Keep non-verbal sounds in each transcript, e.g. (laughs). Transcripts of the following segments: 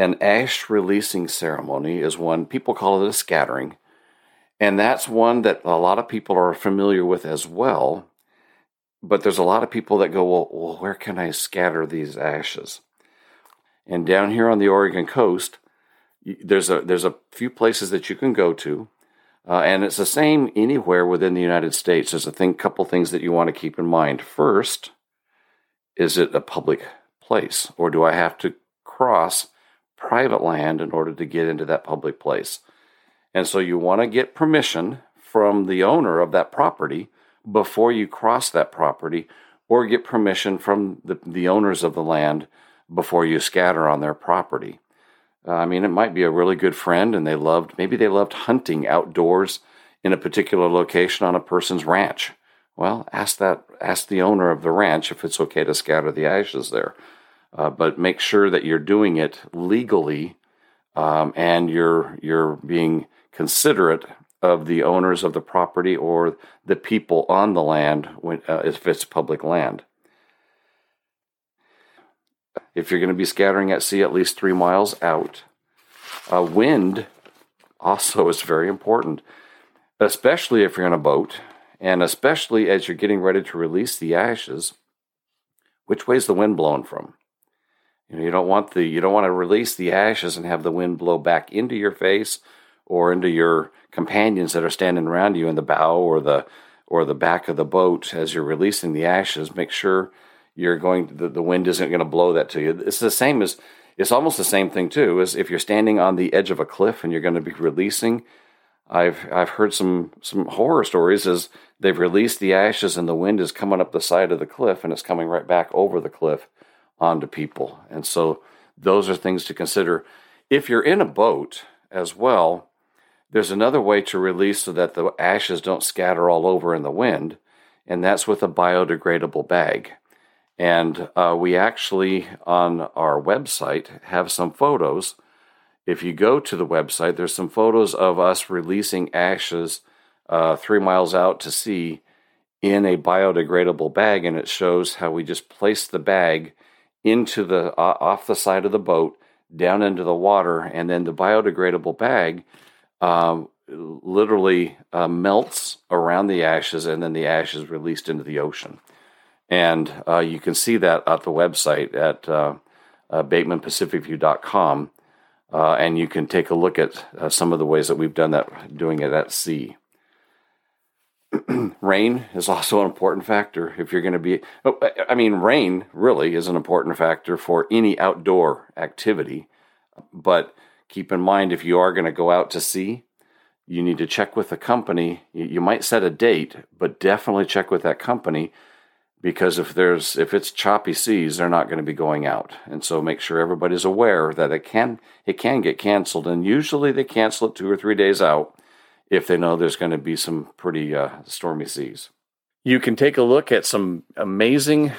An ash releasing ceremony is one, people call it a scattering, and that's one that a lot of people are familiar with as well. But there's a lot of people that go, well, well where can I scatter these ashes? And down here on the Oregon coast, there's a there's a few places that you can go to, uh, and it's the same anywhere within the United States. There's a thing, couple things that you want to keep in mind. First, is it a public place, or do I have to cross private land in order to get into that public place. And so you want to get permission from the owner of that property before you cross that property or get permission from the, the owners of the land before you scatter on their property. Uh, I mean, it might be a really good friend and they loved, maybe they loved hunting outdoors in a particular location on a person's ranch. Well, ask that, ask the owner of the ranch if it's okay to scatter the ashes there uh, but make sure that you're doing it legally um, and you're you're being considerate of the owners of the property or the people on the land when, uh, if it's public land. If you're going to be scattering at sea at least three miles out, uh, wind also (laughs) is very important, especially if you're in a boat and especially as you're getting ready to release the ashes. Which way is the wind blowing from? You know, you don't want the you don't want to release the ashes and have the wind blow back into your face or into your companions that are standing around you in the bow or the or the back of the boat as you're releasing the ashes. Make sure you're going the, the wind isn't going to blow that to you. It's the same as it's almost the same thing too as if you're standing on the edge of a cliff and you're going to be releasing. I've I've heard some some horror stories as they've released the ashes and the wind is coming up the side of the cliff and it's coming right back over the cliff onto people. And so those are things to consider. If you're in a boat as well, there's another way to release so that the ashes don't scatter all over in the wind, and that's with a biodegradable bag. And uh, we actually, on our website, have some photos. If you go to the website, there's some photos of us releasing ashes uh, three miles out to sea in a biodegradable bag, and it shows how we just place the bag into the uh, off the side of the boat down into the water, and then the biodegradable bag um, literally uh, melts around the ashes, and then the ashes released into the ocean. And uh, you can see that at the website at uh, uh, BatemanPacificView.com, uh, and you can take a look at uh, some of the ways that we've done that, doing it at sea. (clears throat) rain is also an important factor if you're going to be oh, i mean rain really is an important factor for any outdoor activity. But keep in mind if you are going to go out to sea you need to check with the company. You might set a date but definitely check with that company because if there's if it's choppy seas they're not going to be going out. And so make sure everybody's aware that it can it can get canceled and usually they cancel it two or three days out if they know there's going to be some pretty uh, stormy seas. You can take a look at some amazing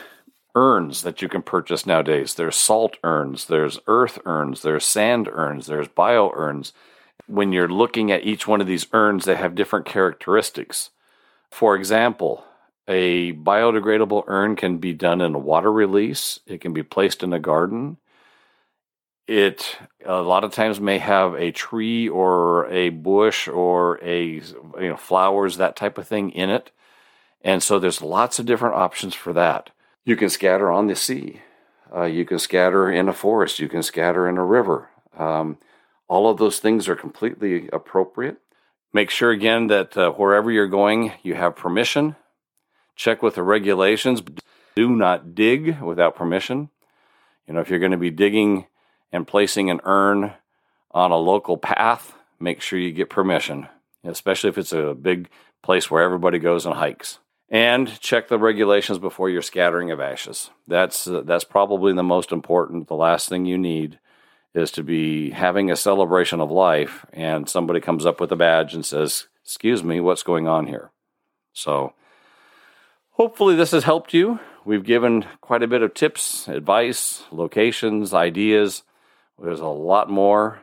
urns that you can purchase nowadays. There's salt urns, there's earth urns, there's sand urns, there's bio urns. When you're looking at each one of these urns, they have different characteristics. For example, a biodegradable urn can be done in a water release, it can be placed in a garden, it a lot of times may have a tree or a bush or a you know flowers that type of thing in it. And so there's lots of different options for that. You can scatter on the sea. Uh, you can scatter in a forest. You can scatter in a river. Um, all of those things are completely appropriate. Make sure again that uh, wherever you're going you have permission. Check with the regulations. Do not dig without permission. You know if you're going to be digging and placing an urn on a local path, make sure you get permission, especially if it's a big place where everybody goes and hikes. and check the regulations before you're scattering of ashes. That's uh, that's probably the most important. The last thing you need is to be having a celebration of life, and somebody comes up with a badge and says, "Excuse me, what's going on here?" So, hopefully, this has helped you. We've given quite a bit of tips, advice, locations, ideas. There's a lot more